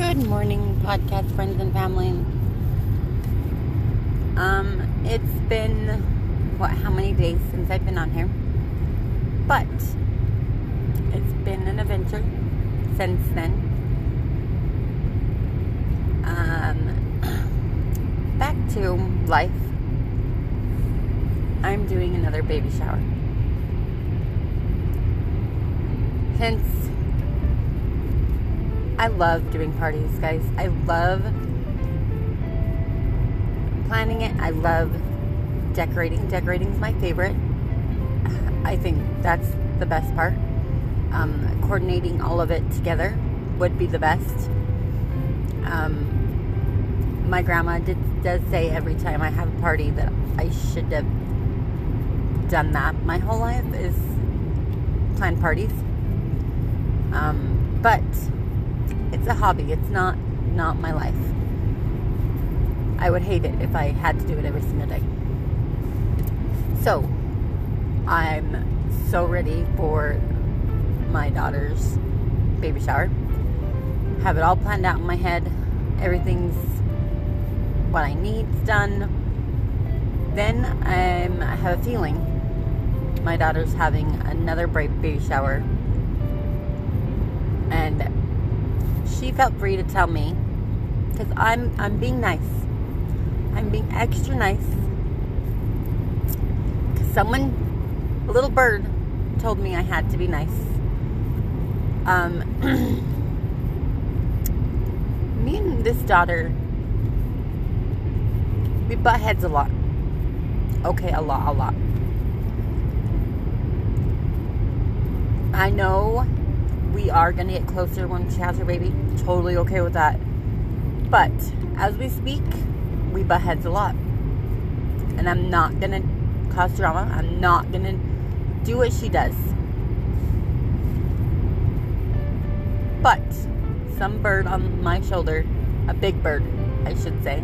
Good morning, podcast friends and family. Um, it's been what? How many days since I've been on here? But it's been an adventure since then. Um, back to life. I'm doing another baby shower. Hence I love doing parties, guys. I love planning it. I love decorating. Decorating is my favorite. I think that's the best part. Um, coordinating all of it together would be the best. Um, my grandma did, does say every time I have a party that I should have done that my whole life is plan parties. Um, but it's a hobby. It's not not my life. I would hate it if I had to do it every single day. So, I'm so ready for my daughter's baby shower. Have it all planned out in my head. Everything's what I need's done. Then I have a feeling my daughter's having another bright baby shower. And she felt free to tell me because I'm I'm being nice. I'm being extra nice. Cause someone, a little bird, told me I had to be nice. Um, me and this daughter, we butt heads a lot. Okay, a lot, a lot. I know we are going to get closer when she has her baby. Totally okay with that. But as we speak, we butt heads a lot. And I'm not going to cause drama. I'm not going to do what she does. But some bird on my shoulder, a big bird, I should say,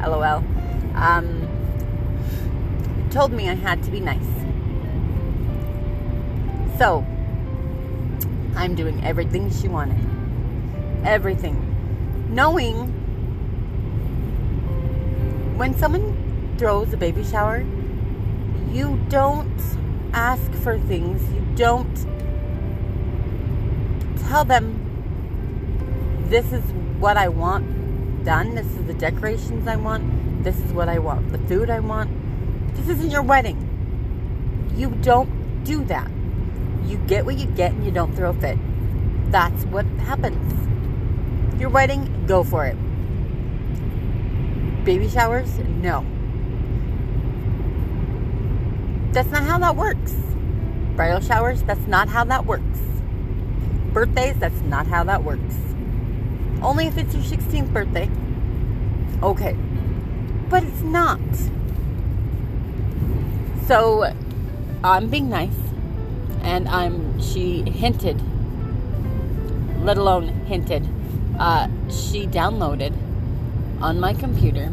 lol, um, told me I had to be nice. So, I'm doing everything she wanted. Everything. Knowing when someone throws a baby shower, you don't ask for things. You don't tell them this is what I want done. This is the decorations I want. This is what I want. The food I want. This isn't your wedding. You don't do that. You get what you get and you don't throw a fit. That's what happens. Your wedding, go for it. Baby showers, no. That's not how that works. Bridal showers, that's not how that works. Birthdays, that's not how that works. Only if it's your 16th birthday. Okay. But it's not. So, I'm being nice and I'm she hinted, let alone hinted, uh, she downloaded on my computer.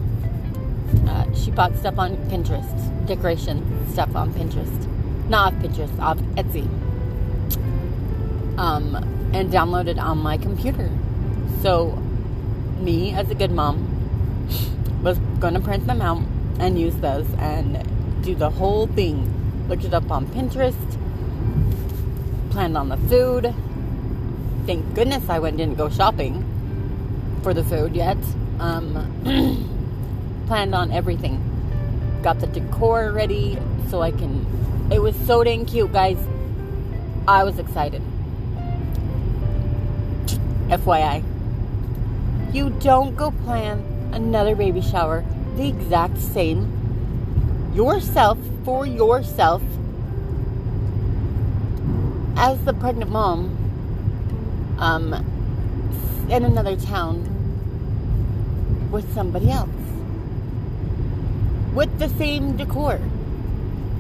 Uh, she bought stuff on Pinterest, decoration stuff on Pinterest, not off Pinterest, off Etsy, um, and downloaded on my computer. So, me as a good mom was going to print them out and use those and do the whole thing. Looked it up on Pinterest, planned on the food. Thank goodness I went didn't go shopping for the food yet. Um, planned on everything. Got the decor ready so I can. It was so dang cute, guys. I was excited. FYI. You don't go plan another baby shower the exact same yourself for yourself as the pregnant mom um, in another town with somebody else with the same decor.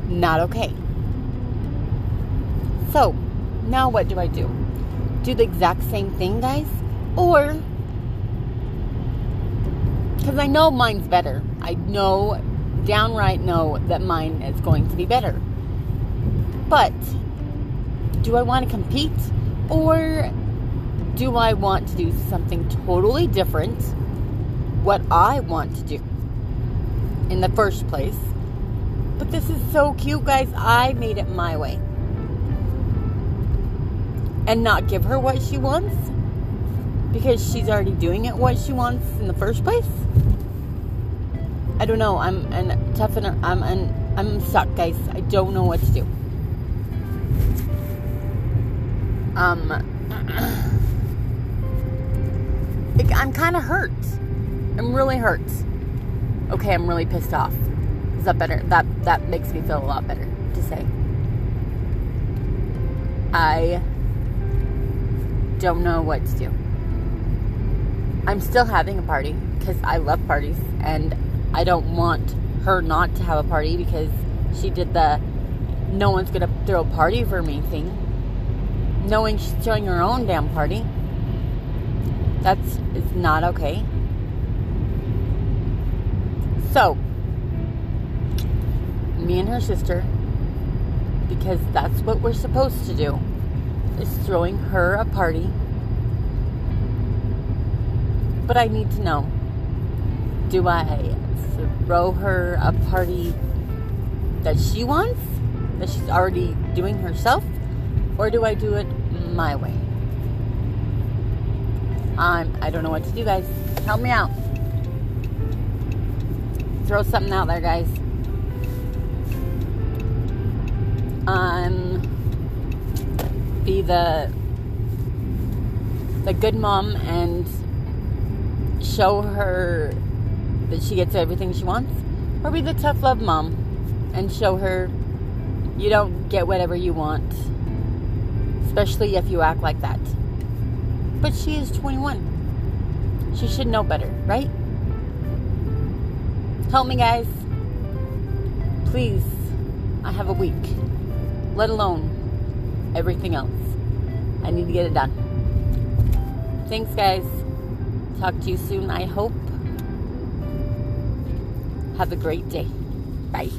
Not okay. So, now what do I do? Do the exact same thing, guys? Or, because I know mine's better. I know, downright know that mine is going to be better. But, do I want to compete or do I want to do something totally different? What I want to do in the first place. But this is so cute, guys. I made it my way. And not give her what she wants because she's already doing it what she wants in the first place. I don't know. I'm and tough and I'm and I'm stuck, guys. I don't know what to do. Um, I'm kind of hurt. I'm really hurt. Okay, I'm really pissed off. Is that better? That that makes me feel a lot better to say. I don't know what to do. I'm still having a party because I love parties and I don't want her not to have a party because she did the no one's gonna throw a party for me thing. Knowing she's throwing her own damn party. That's it's not okay. So me and her sister, because that's what we're supposed to do, is throwing her a party. But I need to know do I throw her a party that she wants, that she's already doing herself, or do I do it my way? I'm, I don't know what to do, guys. Help me out. Throw something out there, guys. Um, be the the good mom and show her that she gets everything she wants, or be the tough love mom and show her you don't get whatever you want, especially if you act like that. But she is 21. She should know better, right? Help me, guys. Please. I have a week, let alone everything else. I need to get it done. Thanks, guys. Talk to you soon, I hope. Have a great day. Bye.